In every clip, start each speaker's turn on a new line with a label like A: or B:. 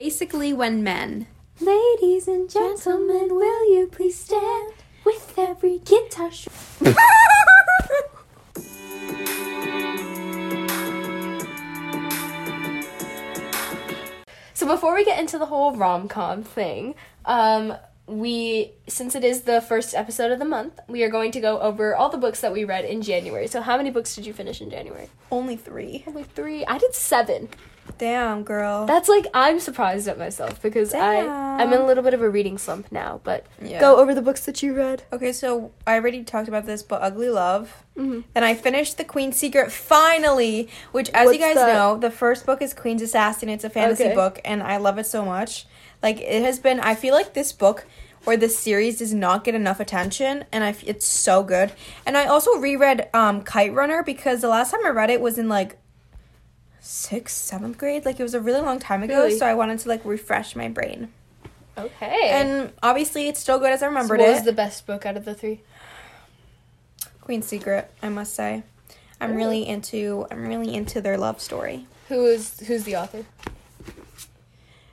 A: Basically, when men.
B: Ladies and gentlemen, will you please stand with every guitar sh-
C: So before we get into the whole rom com thing, um, we since it is the first episode of the month, we are going to go over all the books that we read in January. So how many books did you finish in January?
A: Only three.
C: Only three. I did seven.
A: Damn, girl.
C: That's like I'm surprised at myself because I I'm in a little bit of a reading slump now. But
A: Yeah.
C: go over the books that you read.
A: Okay, so I already talked about this, but Ugly Love.
C: Mhm.
A: Then I finished The Queen's Secret finally, which, as
C: What's
A: you guys
C: that?
A: know, the first book is Queen's Assassin. It's a fantasy
C: Okay.
A: book, and I love it so much. Like it has been. I feel like this book or this series does not get enough attention, and I f- it's so good. And I also reread um, Kite Runner because the last time I read it was in like sixth, seventh grade. Like it was a really long time ago,
C: Really?
A: so I wanted to like refresh my brain.
C: Okay.
A: And obviously, it's still good as I
C: so
A: remembered
C: what
A: it.
C: was the best book out of the three?
A: Queen's Secret, I must say. I'm really into I'm really into their love story.
C: Who is who's the author?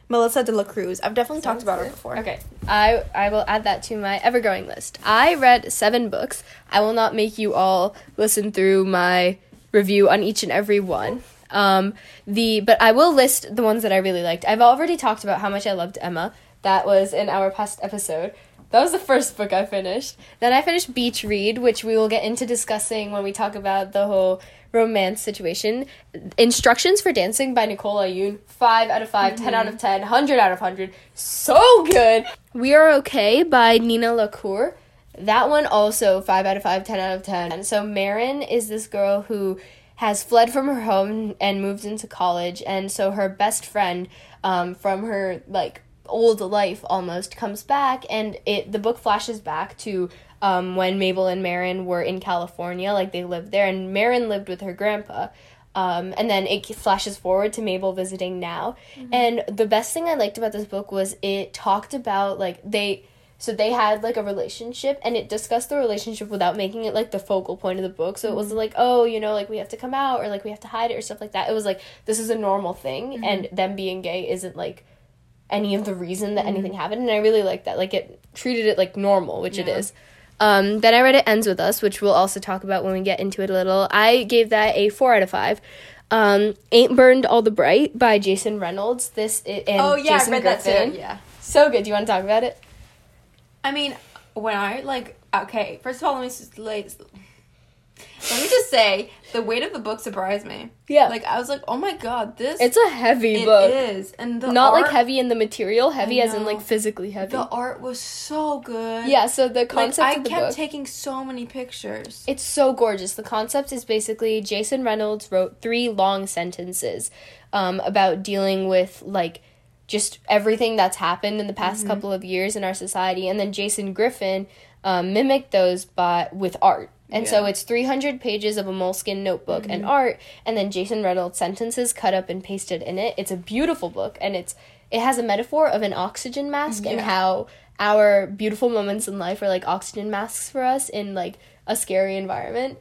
A: Melissa de la Cruz. I've definitely talked about her before.
C: Okay, I I will add that to my ever growing list. I read seven books. I will not make you all listen through my review on each and every one. Um, the but I will list the ones that I really liked. I've already talked about how much I loved Emma. That was in our past episode. That was the first book I finished. Then I finished Beach Read, which we will get into discussing when we talk about the whole romance situation. Instructions for Dancing by Nicola Yoon. 5 out of 5, 10 out of 10, 100 out of 100. So good! We Are Okay by Nina LaCour. That one also 5 out of 5, 10 out of 10. And so Marin is this girl who has fled from her home and moved into college. And so her best friend um, from her, like, old life almost comes back. And it the book flashes back to um, when Mabel and Marin were in California like they lived there. And Marin lived with her grandpa. Um, and then it flashes forward to Mabel visiting now. And the best thing I liked about this book was it talked about like they so they had like a relationship and it discussed the relationship without making it like the focal point of the book. So it wasn't like oh you know like we have to come out or like we have to hide it or stuff like that. It was like this is a normal thing and them being gay isn't like any of the reason that anything happened. And i really like that. Like it treated it like normal which it is. Um, then i read it ends with us which we'll also talk about when we get into it a little. I gave that a four out of five. Um, ain't burned all the bright by jason reynolds. This i- and
A: Oh yeah,
C: jason
A: I read that
C: Griffin.
A: too. Yeah.
C: so good. Do you want to talk about it
A: I mean, when I like okay, first of all, let me just like let me just say the weight of the book surprised me.
C: Yeah.
A: Like I was like, oh my god, this
C: it's a heavy
A: it
C: book It
A: is, and the
C: not
A: art,
C: like heavy in the material heavy
A: I
C: as in like physically heavy
A: The art was so good.
C: yeah so the
A: like
C: concept
A: I
C: of the
A: kept
C: book
A: taking so many pictures.
C: It's so gorgeous. The concept is basically Jason Reynolds wrote three long sentences um, about dealing with like just everything that's happened in the past
A: Mm-hmm.
C: couple of years in our society, and then Jason Griffin um, mimicked those but with art. And so it's 300 pages of a moleskin notebook
A: Mm-hmm.
C: and art, and then Jason Reynolds sentences cut up and pasted in it. It's a beautiful book, and it's it has a metaphor of an oxygen mask and how our beautiful moments in life are like oxygen masks for us in like a scary environment.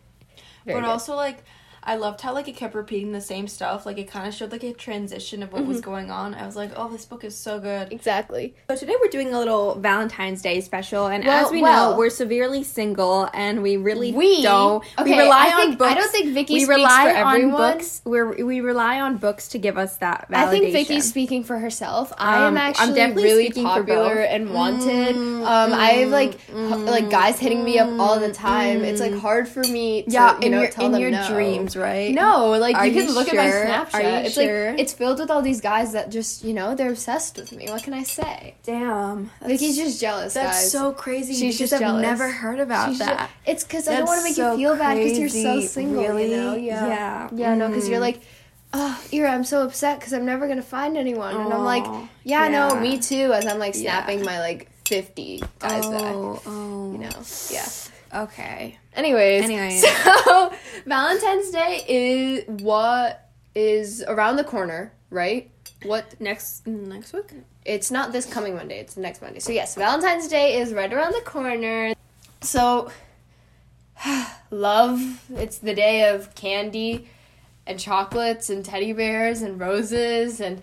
C: Very
A: but
C: good.
A: also like I loved how like it kept repeating the same stuff. Like it kind of showed like a transition of what
C: Mm-hmm.
A: was going on. I was like, oh, this book is so good.
C: exactly.
B: So today we're doing a little Valentine's Day special, and
C: Well-
B: as we
C: well-
B: know, we're severely single, and we really
C: We-
B: don't. we
C: okay,
B: rely
C: I think-
B: on books.
C: I don't think Vicky
B: we
C: speaks
B: rely on
C: everyone.
B: books. We're, we rely on books to give us that validation.
C: I think Vicky's speaking for herself. I
B: Um,
C: am
B: I'm
C: actually
B: definitely
C: really
B: speaking for
C: popular and wanted. um, I have like h- like guys hitting me up all the time. It's like hard for me to
B: yeah,
C: you
B: in
C: know
B: your
C: tell
B: in
C: them
B: your
C: no.
B: dreams, right?
C: No, like
B: Are
C: you can
B: you
C: look
B: sure?
C: at my Snapchat.
B: Are you
C: it's
B: sure?
C: like it's filled with all these guys that just you know they're obsessed with me. What can I say?
B: Damn,
C: Vicky's just jealous,
A: That's
C: guys.
A: so crazy.
C: She's just
A: I've
C: jealous.
A: never heard about
C: She's
A: that.
C: it's because I don't want to make
A: so
C: you feel bad because you're so single.
A: Really?
C: You know? Yeah.
B: Yeah.
C: Yeah, no, because you're mm. like, oh, Ira, I'm so upset because I'm never gonna find anyone, and I'm like,
B: Aw,
C: yeah, no,
B: yeah.
C: me too. As I'm like
B: Yeah.
C: snapping my like 50 guys back,
B: Oh, oh,
C: you know, yeah. Oh.
B: Okay.
C: Anyways,
B: Anyways.
C: so Valentine's Day is what is around the corner, right? What
B: Next next week.
C: it's not this coming Monday, it's next Monday. So yes, Valentine's Day is right around the corner. So love, it's the day of candy and chocolates and teddy bears and roses and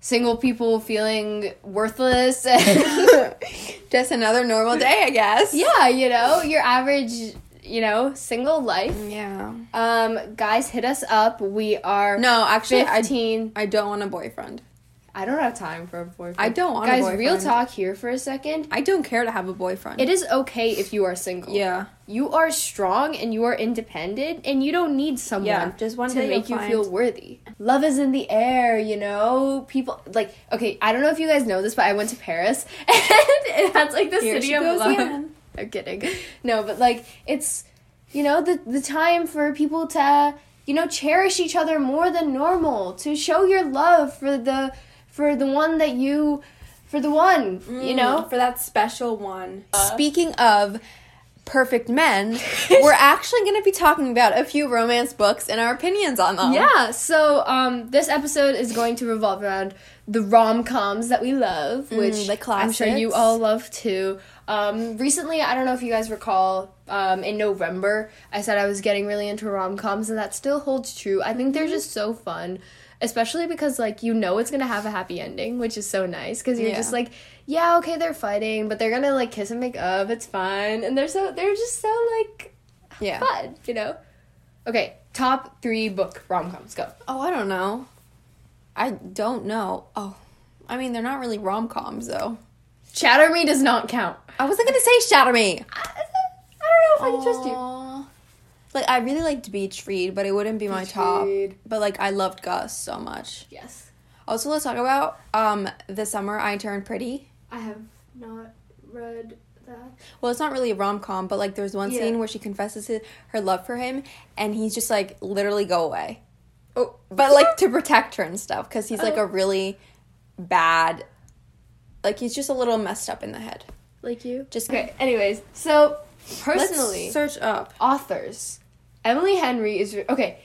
C: single people feeling worthless and
A: Just another normal day, I guess.
C: yeah, you know, your average, you know, single life.
A: Yeah.
C: Um, guys, hit us up. We are
A: No, actually, I,
C: fifteen.
A: I don't want a boyfriend.
C: I, don't have time for a boyfriend.
A: I don't want a
C: Guys, real talk here for a second.
A: I don't care to have a boyfriend.
C: It is okay if you are single.
A: Yeah.
C: You are strong and you are independent and you don't need someone
A: Yeah, just one
C: to make you
A: you'll
C: feel worthy. Love is in the air, you know? People like okay, I don't know if you guys know this, but I went to Paris and it has like the
A: Here
C: city of love. I'm kidding. No, but like it's you know, the the time for people to you know, cherish each other more than normal, to show your love for the for the one that you for the one, you know?
A: for that special one. Speaking of perfect men, we're actually going to be talking about a few romance books and our opinions on them.
C: Yeah, so um, this episode is going to revolve around the rom coms that we love, which
A: Mm, the
C: I'm sure you all love too. Um, recently, I don't know if you guys recall, um, in November, I said I was getting really into rom coms, and that still holds true. I think they're
A: Mm-hmm.
C: just so fun, especially because like you know it's gonna have a happy ending, which is so nice because you're
A: Yeah.
C: just like, yeah, okay, they're fighting, but they're gonna like kiss and make up. It's fine, and they're so they're just so like
A: Yeah.
C: fun, you know. Okay, top three book rom coms. Go.
A: Oh, I don't know. I don't know. Oh, I mean, they're not really rom coms, though.
C: Shatter Me does not count.
A: I wasn't to say Shatter Me.
C: I, I don't know if I can trust you.
A: Like, I really liked Beach Read, but it wouldn't be my top.
C: Read.
A: But, like, I loved Gus so much.
C: Yes.
A: Also, let's talk about um the summer I turned pretty.
C: I have not read that.
A: Well, it's not really a rom com, but like there's one
C: Yeah.
A: scene where she confesses his, her love for him, and he's just like literally go away. Oh, but like to protect her and stuff, because he's like
C: Oh.
A: a really bad, like he's just a little messed up in the head.
C: Like you?
A: Just
C: Okay, anyways, so personally,
A: Let's search up.
C: authors. Emily Henry is okay.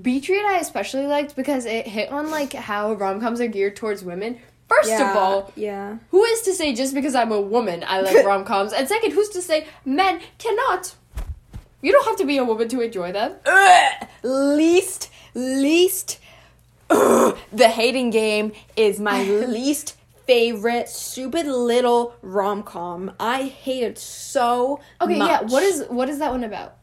C: Beach Read I especially liked because it hit on like how rom coms are geared towards women. First of all,
A: yeah.
C: who is to say just because I'm a woman I like rom coms? And second, who's to say men cannot? You don't have to be a woman to enjoy them.
A: Ugh, least, least. Ugh, the hating game is my least favorite stupid little rom com. I hate it so
C: Okay, yeah. What is what is that one about?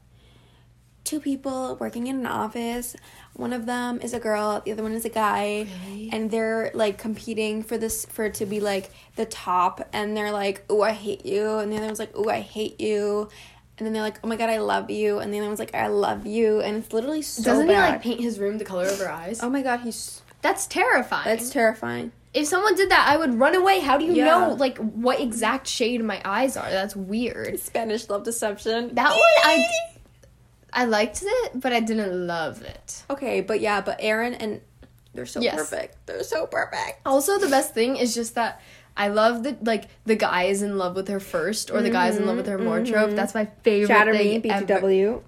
A: two people working in an office. One of them is a girl, the other one is a guy,
C: Really?
A: and they're like competing for this for it to be like the top. And they're like, "Oh, I hate you," and the other one's like, "Oh, I hate you," and then they're like, "Oh my god, I love you," and the other one's like, "I love you," and it's literally so
C: Doesn't
A: bad.
C: he like paint his room the color of her eyes?
A: oh my god, he's
C: That's terrifying.
A: that's terrifying.
C: if someone did that, I would run away. How do you
A: Yeah.
C: know like what exact shade my eyes are? That's weird.
A: Spanish love deception.
C: That one I I liked it, but I didn't love it.
A: okay, but yeah, but Aaron and they're so
C: Yes.
A: perfect. They're so perfect.
C: Also, the best thing is just that I love that like the guy is in love with her first, or the guy is in love with her more trope. That's my favorite
A: Mm-hmm, Shatter me,
C: thing. ever.
A: BTW.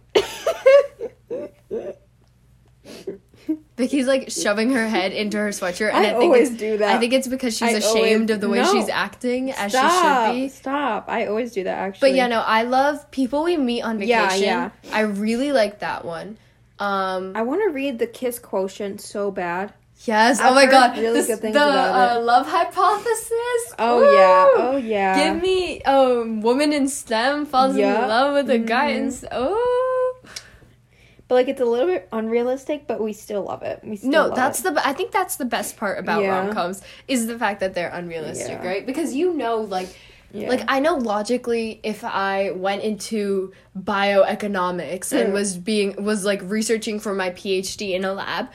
C: Vicky's like shoving her head into her sweatshirt, and
A: I
C: I, think
A: always
C: it's,
A: do that.
C: I think it's because she's
A: I
C: ashamed
A: always-
C: of the way
A: No.
C: she's acting, as
A: Stop,
C: she should be.
A: Stop. I always do that actually.
C: But yeah, no, I love people we meet on vacation.
A: yeah. yeah.
C: I really like that one. Um,
A: I want to read the kiss quotient so bad.
C: yes.
A: I've
C: oh my god.
A: really
C: This-
A: good things
C: the
A: about
C: uh, love hypothesis.
A: Oh
C: Woo!
A: yeah. Oh yeah.
C: Give me a woman in STEM falls
A: Yeah.
C: in love with a guy
A: Mhm.
C: in oh.
A: But like it's a little bit unrealistic, but we still love it. We still
C: No, that's
A: it.
C: the. I think that's the best part about
A: Yeah.
C: rom coms is the fact that they're unrealistic,
A: Yeah.
C: right? Because you know, like,
A: Yeah.
C: like I know logically, if I went into bioeconomics and
A: Mm.
C: was being was like researching for my PhD in a lab,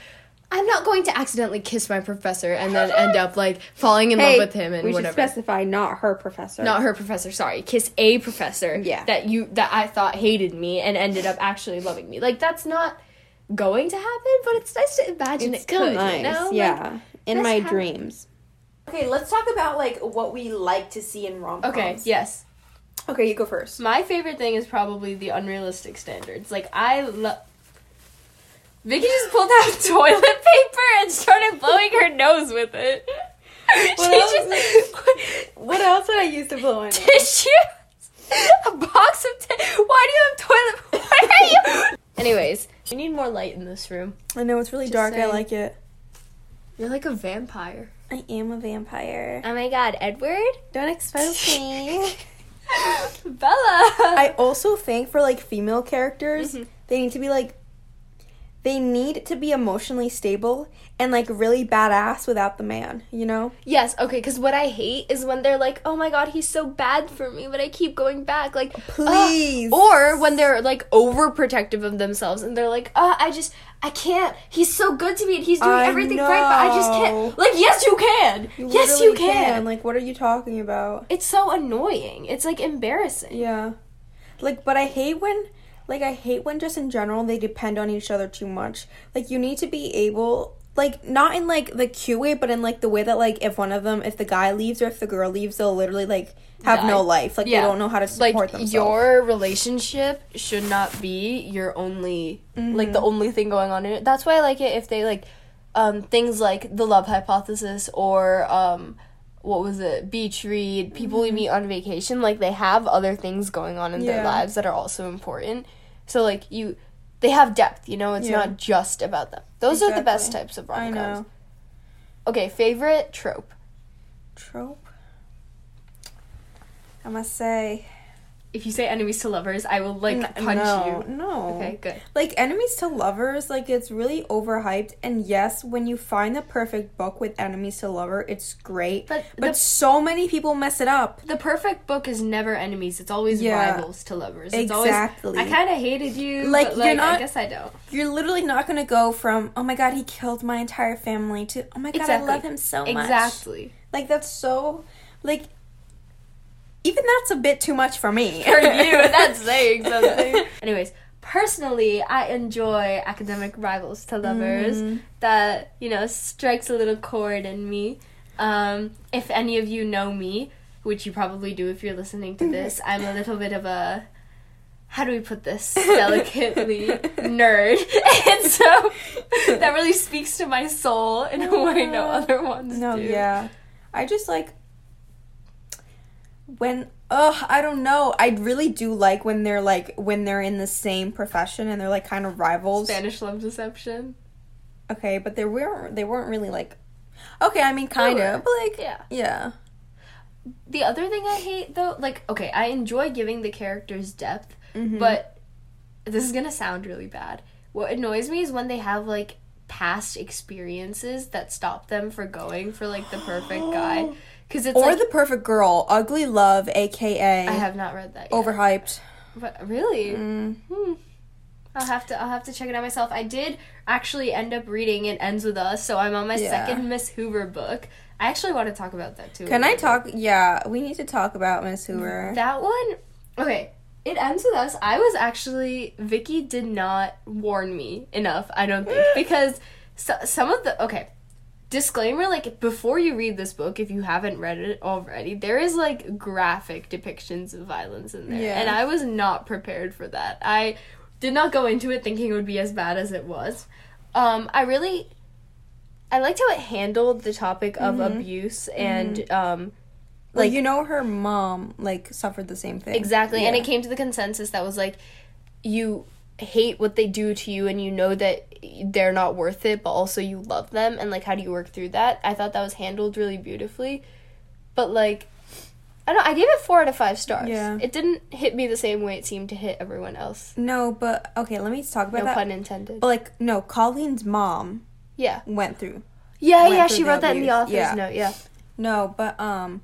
C: I'm not going to accidentally kiss my professor and then end up like falling in
A: hey,
C: love with him and
A: we
C: whatever.
A: should specify not her professor.
C: not her professor sorry kiss a professor
A: Yeah.
C: that you that i thought hated me and ended up actually loving me like that's not going to happen but it's nice to imagine
A: It's
C: it
A: still
C: could
A: nice.
C: you know?
A: yeah.
C: Like,
A: in my
C: how-
A: dreams. Okay, let's talk about like what we like to see in rom coms.
C: okay yes
A: Okay, you go first.
C: my favorite thing is probably the unrealistic standards like i love Vicky just pulled out toilet paper and started blowing her nose with it.
A: What else?
C: just
A: What else would I use to blow in?
C: tissues, a box of. T- Why do you have toilet? Why are you? Anyways, we need more light in this room.
A: I know it's really
C: Just
A: dark. I like it.
C: You're like a vampire.
A: I am a vampire.
C: Oh my god, Edward?
A: Don't expose me.
C: Bella!
A: I also think for like female characters,
C: Mhm.
A: they need to be like they need to be emotionally stable and like really badass without the man, you know?
C: yes, okay, because what I hate is when they're like, oh my god, he's so bad for me, but I keep going back. Like,
A: Please.
C: Uh, or when they're like overprotective of themselves and they're like, uh, I just, I can't. He's so good to me and he's doing
A: I
C: everything right, but I just can't. Like, yes, you can.
A: You
C: yes, you
A: literally
C: can.
A: Like what are you talking about?
C: It's so annoying. It's like embarrassing.
A: Yeah. Like but I hate when like I hate when just in general they depend on each other too much. Like you need to be able like not in like the cute way, but in like the way that like if one of them if the guy leaves or if the girl leaves, they'll literally like have
C: Die.
A: no life. Like
C: Yeah.
A: they don't know how to
C: like
A: support themselves.
C: your relationship should not be your only like the only thing going on in it that's why i like it if they like um things like the love hypothesis or um what was it beach read people we mm-hmm. meet on vacation like they have other things going on in their lives that are also important. So like you they have depth you know it's
A: Yeah.
C: not just about them. Those are the best types of
A: I
C: rom-coms.
A: know.
C: okay favorite trope?
A: Trope. I must say
C: if you say enemies to lovers i will like
A: N-
C: punch
A: no,
C: you
A: No.
C: okay good
A: like enemies to lovers like it's really overhyped and yes when you find the perfect book with enemies to lover it's great
C: But
A: but
C: the-
A: so many people mess it up
C: The perfect book is never enemies. It's always
A: Yeah.
C: rivals to lovers. It's
A: Exactly.
C: Always, I kind of hated you.
A: Like,
C: but,
A: you're not-
C: I guess I don't.
A: you're literally not gonna go from oh my god he killed my entire family to oh my god
C: Exactly.
A: i love him so much
C: Exactly.
A: like that's so like even that's a bit too much for me
C: For you, that's saying something. Anyways, personally, I enjoy academic rivals to lovers.
A: Mm-hmm.
C: That you know strikes a little chord in me. Um, if any of you know me, which you probably do if you're listening to this, I'm a little bit of a how do we put this delicately nerd and so that really speaks to my soul in a way no other ones
A: no
C: do
A: yeah i just like when ugh i don't know. I really do like when they're like when they're in the same profession and they're like kind of rivals.
C: Spanish love deception.
A: Okay but they weren't they weren't really like okay i mean kind of but like
C: yeah.
A: yeah.
C: The other thing i hate though like okay i enjoy giving the characters depth
A: Mhm.
C: but this is gonna sound really bad. What annoys me is when they have like past experiences that stop them for going for like the perfect guy because it's
A: or
C: like
A: the perfect girl ugly love aka
C: i have not read that yet.
A: overhyped
C: But really?
A: Mm.
C: Hmm. I'll have to I'll have to check it out myself. I did actually end up reading It Ends With Us, so I'm on my
A: Yeah.
C: second Miss Hoover book. I actually want to talk about that too.
A: can i talk yeah we need to talk about miss hoover
C: That one Okay. It ends with us. I was actually Vicky did not warn me enough, I don't think. Because so, some of the okay. Disclaimer like before you read this book, if you haven't read it already, there is like graphic depictions of violence in there.
A: Yeah.
C: And I was not prepared for that. I did not go into it thinking it would be as bad as it was. Um I really I liked how it handled the topic of abuse and um
A: like
C: like-
A: you know her mom like suffered the same thing
C: Exactly. And it came to the consensus that was like, you hate what they do to you and you know that they're not worth it, but also you love them. And like, how do you work through that? I thought that was handled really beautifully. But like, I don't know, I gave it four out of five stars.
A: Yeah.
C: It didn't hit me the same way it seemed to hit everyone else.
A: no but okay let me talk about
C: No
A: that
C: pun intended.
A: but like no colleen's mom
C: yeah.
A: went through
C: Yeah,
A: Went
C: yeah,
A: through
C: she wrote that in the
A: abuse.
C: author's
A: Yeah.
C: note. Yeah.
A: No, but um,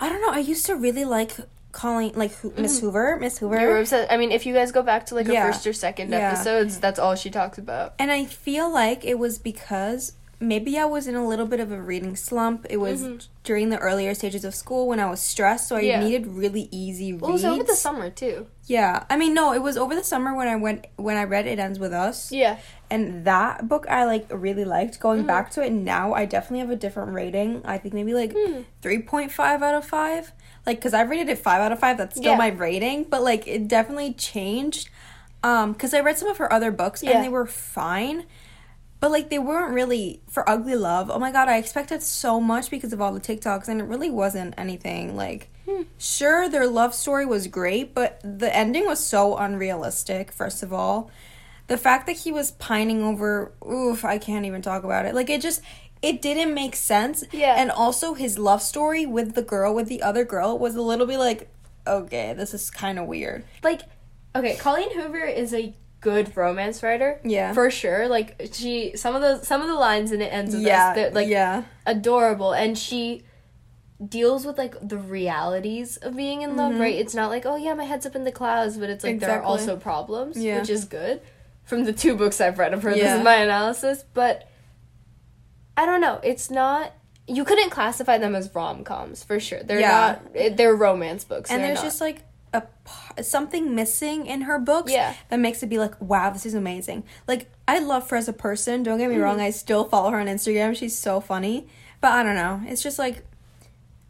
A: I don't know. I used to really like Colleen like Miss Hoover, Miss Hoover,
C: You were obsessed- I mean, if you guys go back to like her
A: Yeah.
C: first or second
A: Yeah.
C: episodes, that's all she talks about.
A: and I feel like it was because maybe I was in a little bit of a reading slump. It was during the earlier stages of school when I was stressed, so I
C: Mm-hmm. Yeah.
A: needed really easy reads.
C: Well, it was over the summer too.
A: yeah, I mean, no, it was over the summer when I went when I read It Ends with Us.
C: Yeah.
A: and that book I like really liked. Going
C: Mm-hmm.
A: back to it now, I definitely have a different rating. I think maybe like
C: Hmm.
A: three point five out of five. Like, cause I rated it five out of five. That's still
C: Yeah.
A: my rating, but like it definitely changed. Um, cause I read some of her other books
C: Yeah.
A: and they were fine, but like they weren't really for Ugly Love. Oh my god, I expected so much because of all the TikToks, and it really wasn't anything. Like,
C: Hmm.
A: sure, their love story was great, but the ending was so unrealistic. First of all, the fact that he was pining over oof i can't even talk about it like it just it didn't make sense.
C: Yeah.
A: And also his love story with the girl with the other girl was a little bit like, okay, this is kind of weird.
C: like okay colleen hoover is a good romance writer
A: Yeah.
C: for sure like she some of the some of the lines in it ends of
A: yeah.
C: this like
A: yeah.
C: adorable and she deals with like the realities of being in love right it's not like oh yeah my head's up in the clouds but it's like there are
A: Mm-hmm.
C: Also problems
A: Yeah.
C: which is good from the two books i've read of her this is my analysis but i don't know. It's not you couldn't classify them as rom-coms for sure. They're
A: Yeah.
C: not they're romance books.
A: And there's
C: not.
A: just like a something missing in her books
C: Yeah.
A: that makes it be like wow this is amazing. Like i love her as a person. Don't get me wrong.
C: Mm-hmm.
A: i still follow her on instagram. She's so funny. But i don't know. It's just like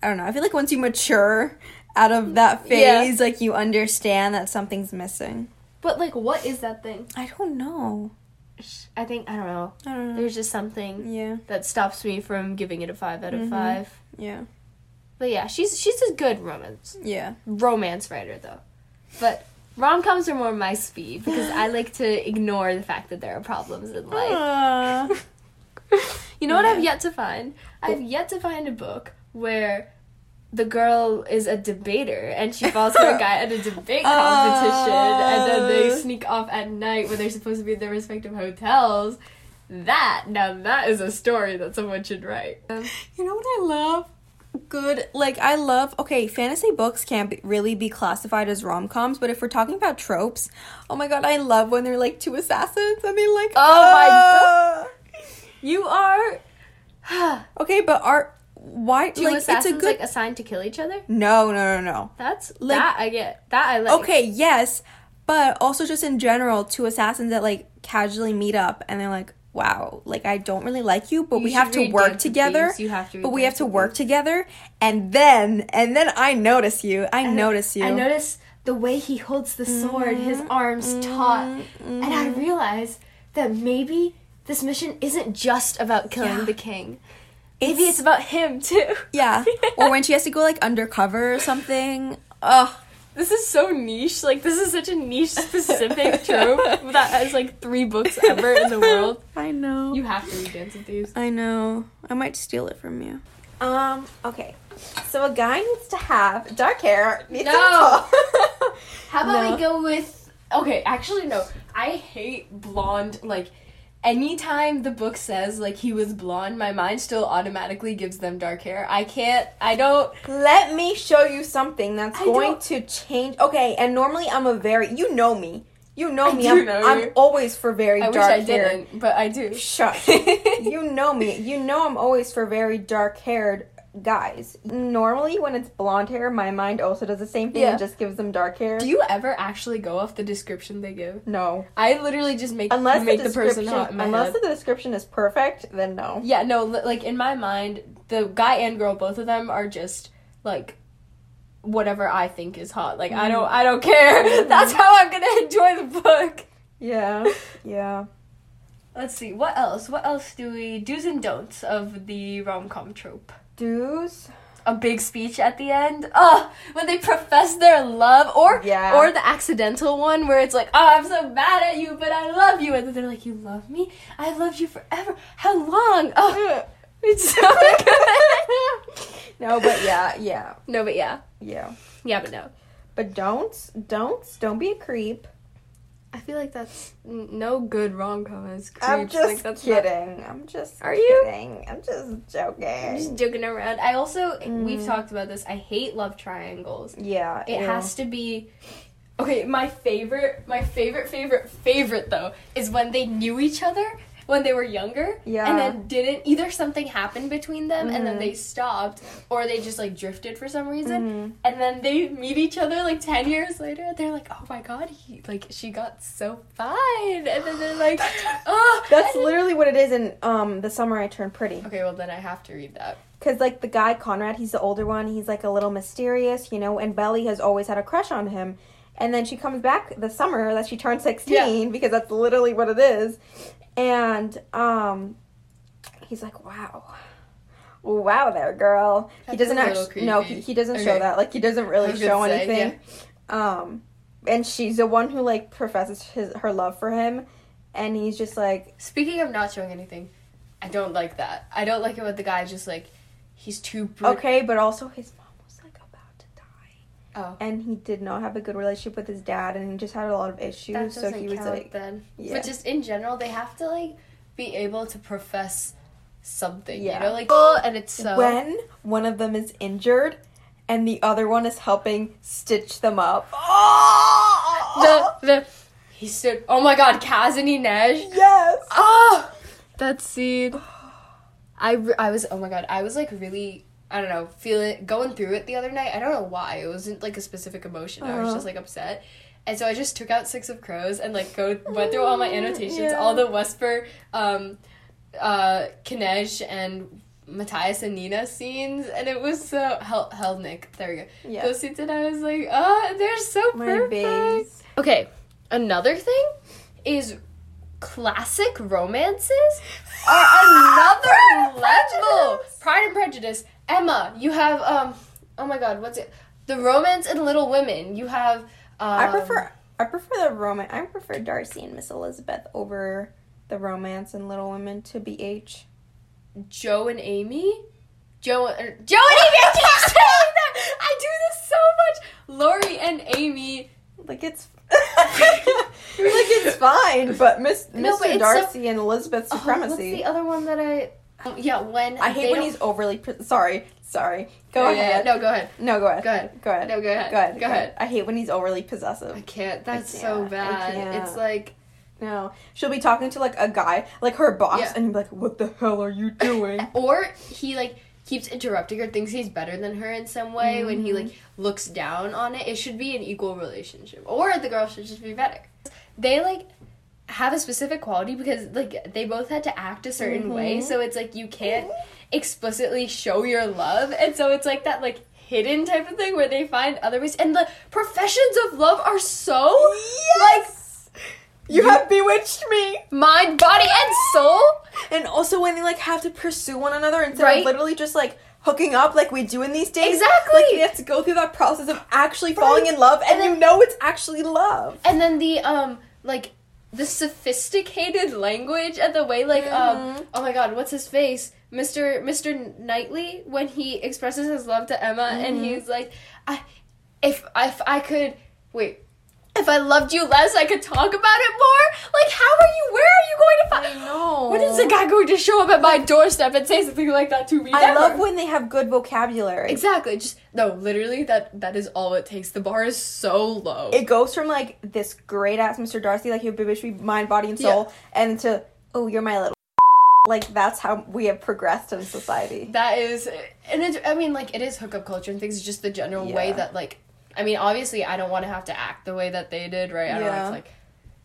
A: i don't know. I feel like once you mature out of that
C: Yeah.
A: phase like you understand that something's missing.
C: But like what is that thing?
A: I don't know
C: i think i don't know
A: i don't know
C: there's just something
A: yeah
C: that stops me from giving it a five out of
A: Mhm.
C: five
A: yeah
C: but yeah she's she's a good romance
A: yeah
C: romance writer though. But rom coms are more my speed because I like to ignore the fact that there are problems in life.
A: Uh,
C: You know what I've yet to find? I've yet to find a book where the girl is a debater and she falls for a guy at a debate competition and then they
A: Uh.
C: sneak off at night when they're supposed to be in their respective hotels. That now that is a story that someone should write.
A: You know what I love? Good, like I love. Okay, fantasy books can't be, really be classified as rom coms, but if we're talking about tropes, oh my god, I love when they're like two assassins and they like.
C: Oh my
A: god!
C: You are
A: Okay, but are why
C: two
A: like
C: assassins
A: it's a good?
C: like assigned to kill each other.
A: no, no, no, no.
C: That's
A: Like-
C: that I get. That I like.
A: Okay, yes, but also just in general, two assassins that like casually meet up and they're like, "Wow, like I don't really like you, but
C: You
A: we have to work together."
C: You have to
A: but we have to work together, and then and then I notice you. I notice you.
C: I notice the way he holds the sword, his mm-hmm. arms taut, mm-hmm. and I realize that maybe this mission isn't just about killing
A: Yeah.
C: the king. Maybe it's about him too.
A: Yeah. or when she has to go like undercover or something. Ugh.
C: This is so niche. Like this is such a niche specific trope that has like three books ever in the world.
A: I know.
C: You have to read Dance with Thieves.
A: I know. I might steal it from you. Um, okay. So a guy needs to have dark hair.
C: No. How about
A: No.
C: we go with Okay, actually no. I hate blonde like anytime the book says like he was blonde, my mind still automatically gives them dark hair. I can't I don't
A: Let me show you something that's
C: I
A: going
C: don't-
A: to change. Okay, and normally I'm a very you know me. You know me. I'm,
C: know
A: I'm always for very
C: I wish I
A: hair.
C: didn't, but I do.
A: Shut. you know me. You know I'm always for very dark haired guys. Normally when it's blonde hair, my mind also does the same thing
C: Yeah.
A: and just gives them dark hair.
C: Do you ever actually go off the description they give?
A: no.
C: I literally just make
A: Unless
C: make
A: the
C: the, person
A: description
C: hot in my
A: unless
C: head.
A: the description is perfect, then no.
C: Yeah, no, like in my mind, the guy and girl, both of them are just like whatever I think is hot. Like I mm. don't, I don't care. Mm. That's how I'm gonna enjoy the book.
A: Yeah. Yeah.
C: Let's see, what else? What else do we do's and don'ts of the rom com trope?
A: Dues.
C: A big speech at the end. Oh, when they profess their love, or
A: Yeah.
C: or the accidental one where it's like, oh, I'm so mad at you, but I love you, and then they're like, you love me? I loved you forever. How long? Oh, it's so good.
A: No, but yeah, yeah,
C: no, but yeah,
A: yeah.
C: yeah, but no.
A: But don't, don't, don't be a creep.
C: I feel like that's no good rom com is creeps.
A: I'm just
C: like, that's not-
A: kidding. I'm just
C: Are you?
A: I'm just joking.
C: I'm just joking around. I also we've
A: Mm.
C: talked about this. I hate love triangles.
A: yeah,
C: It
A: ew.
C: has to be. Okay, my favorite, my favorite, favorite, favorite though is when they knew each other when they were younger.
A: Yeah.
C: And then didn't either something happened between them and then they stopped or they just like drifted for some reason.
A: Mhm.
C: And then they meet each other like ten years later. They're like, oh my god, he like she got so fine. And then they're like, oh,
A: That's literally what it is in um the summer I turned pretty.
C: Okay, well then I have to read that.
A: Cause like the guy Conrad, he's the older one. He's like a little mysterious, you know. And Belly has always had a crush on him. And then she comes back the summer that she turned sixteen because that's literally what it is. And um, he's like, "Wow, wow, there, girl." he doesn't actually. No, he, he doesn't show that. Like he doesn't really
C: I was gonna
A: show
C: say,
A: anything. Um, and she's the one who like professes his her love for him, and he's just like,
C: Speaking of not showing anything, I don't like that. I don't like it when the guy just like he's too br-
A: Okay, but also his mom was like about to die,
C: Oh,
A: and he did not have a good relationship with his dad, and he just had a lot of issues. so he was like,
C: then.
A: yeah.
C: But just in general, they have to like be able to profess something.
A: Yeah.
C: You know, like oh, and it's so
A: when one of them is injured, and the other one is helping stitch them up. Oh!
C: the the he stood. Oh my God, Kaz and Inej.
A: yes.
C: Oh, that scene. I, I was oh my god I was like really I don't know feeling going through it the other night I don't know why it wasn't like a specific emotion I was
A: Uh-huh.
C: just like upset and so I just took out Six of Crows and like go went through all my annotations
A: Yeah.
C: all the Wesper um uh Kanej and Matthias and Nina scenes and it was so Hel- Nick. there we go
A: Yeah.
C: those scenes and I was like oh they're so
A: My
C: perfect
A: babes.
C: okay another thing is classic romances are another level. Pride and Prejudice. Emma, you have um. Oh my God, what's it? The Romance in Little Women. You have. Um,
A: I prefer I prefer the romance. I prefer Darcy and Miss Elizabeth over the romance in Little Women to BH.
C: Jo and Amy. Jo, uh, Jo and Amy. I keep saying that. I do this so much. Laurie and Amy.
A: Like it's like it's fine, but Miss
C: No,
A: Mr.
C: it's
A: Darcy and Elizabeth's
C: Oh,
A: supremacy.
C: what's the other one that I? Um, yeah, when
A: I hate when he's overly. Pre- sorry, sorry. Go
C: Yeah,
A: ahead.
C: yeah. No, go ahead.
A: no, go ahead.
C: Go ahead.
A: Go ahead.
C: No, go ahead.
A: Go ahead.
C: Go ahead.
A: I hate when he's overly possessive.
C: I can't. That's
A: can't.
C: so
A: I
C: bad. It's like.
A: No, she'll be talking to like a guy, like her boss,
C: Yeah.
A: and you'll be like, "What the hell are you doing?"
C: or he like keeps interrupting her thinks he's better than her in some way when he like looks down on it it should be an equal relationship or the girl should just be better they like have a specific quality because like they both had to act a certain way so it's like you can't explicitly show your love and so it's like that like hidden type of thing where they find other ways and the professions of love are so like
A: you have bewitched me.
C: mind body and soul
A: And also when they like have to pursue one another instead
C: Right.
A: of literally just like hooking up like we do in these days.
C: Exactly.
A: Like you have to go through that process of actually falling in love, and,
C: And then-
A: you know it's actually love.
C: and then the um like the sophisticated language and the way like um
A: Mhm.
C: oh my god what's his face mr mr knightley when he expresses his love to emma and
A: Mhm.
C: he's like i if if i could wait if I loved you less, I could talk about it more. Like, how are you? Where are you going to find?
A: I know.
C: When is a guy going to show up at my doorstep and say something like that to me?
A: I
C: Never.
A: love when they have good vocabulary.
C: exactly. Just no. Literally, that that is all it takes. The bar is so low.
A: It goes from like this great ass Mr. Darcy, like you bewitched me, mind, body, and soul, and to oh, you're my little. Like that's how we have progressed in society.
C: That is, and it's. I mean, like it is hookup culture and things. Just the general way that, like, I mean, obviously, I don't want to have to act the way that they did, right? I don't
A: Yeah.
C: have to like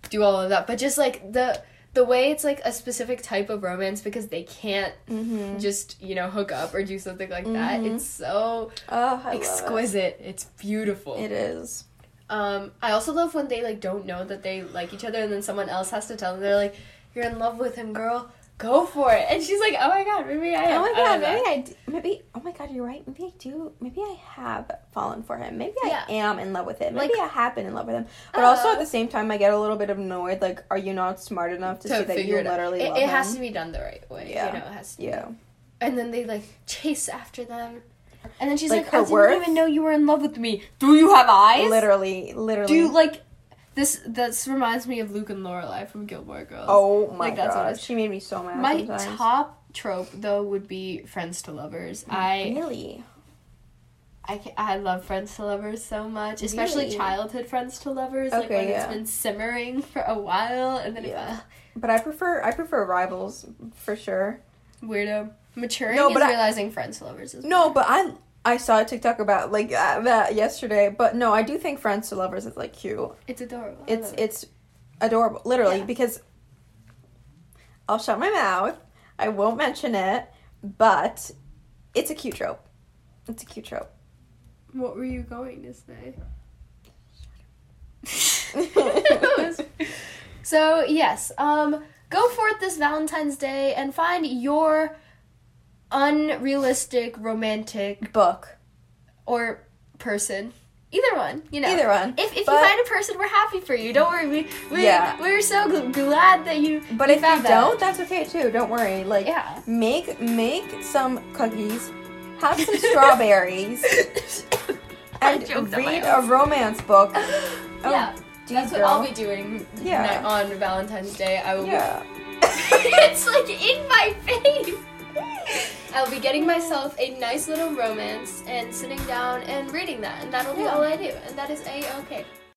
C: do all of that, but just like the the way it's like a specific type of romance because they can't
A: Mm-hmm.
C: just you know hook up or do something like that.
A: Mhm.
C: It's so
A: Oh,
C: exquisite. It's beautiful.
A: It. it is.
C: Um, I also love when they like don't know that they like each other, and then someone else has to tell them they're like, "You're in love with him, girl. Go for it." And she's like, "Oh my god, maybe I am."
A: Oh my god,
C: know.
A: maybe I d- maybe oh my god, you're right. Maybe I do. Maybe I have fallen for him. Maybe I am in love with him. Maybe
C: Like-
A: I have been in love with him. But also
C: Uh,
A: at the same time, I get a little bit annoyed. Like, are you not smart enough to, see that you
C: it
A: literally
C: It,
A: love
C: it
A: him?
C: has to be done the right way.
A: Yeah.
C: You know, it has to.
A: Yeah.
C: And then they like chase after them, and then she's
A: Like,
C: like,
A: her
C: "I didn't
A: worth?
C: even know you were in love with me. Do you have eyes?
A: Literally, literally.
C: Do you like this? This reminds me of Luke and Lorelai from Gilmore Girls.
A: oh my
C: Like, that's
A: god, she made me so mad.
C: my
A: sometimes.
C: top trope though would be friends to lovers. Mm, I
A: really.
C: I, I love friends to lovers so much, especially
A: Really?
C: childhood friends to lovers.
A: Okay, like
C: when
A: yeah.
C: it's been simmering for a while, and then
A: Yeah. But I prefer I prefer rivals for sure.
C: weirdo. Maturing
A: No,
C: is
A: but I-
C: realizing friends to lovers is
A: No, but I I saw a TikTok about like uh, that yesterday. But no, I do think friends to lovers is like cute.
C: it's adorable.
A: It's
C: it.
A: it's adorable, literally,
C: Yeah.
A: because I'll shut my mouth. I won't mention it, but it's a cute trope. It's a cute trope.
C: What were you going to say? so yes, um, go forth this Valentine's Day and find your unrealistic romantic
A: Book.
C: or person Either one, you know.
A: Either one.
C: If, if
A: But-
C: you find a person, we're happy for you. Don't worry. We, we,
A: Yeah.
C: We're so gl- glad that you.
A: But
C: you
A: if you
C: that.
A: don't, that's okay too. Don't worry. Like
C: Yeah.
A: make make some cookies, have some strawberries, and
C: joked on my
A: read a romance book. Oh,
C: yeah.
A: geez,
C: That's what
A: girl.
C: I'll be doing
A: Yeah.
C: on Valentine's Day. I will.
A: Yeah.
C: it's like in my face. I'll be getting myself a nice little romance and sitting down and reading that, and that'll be all I do, and that is a okay.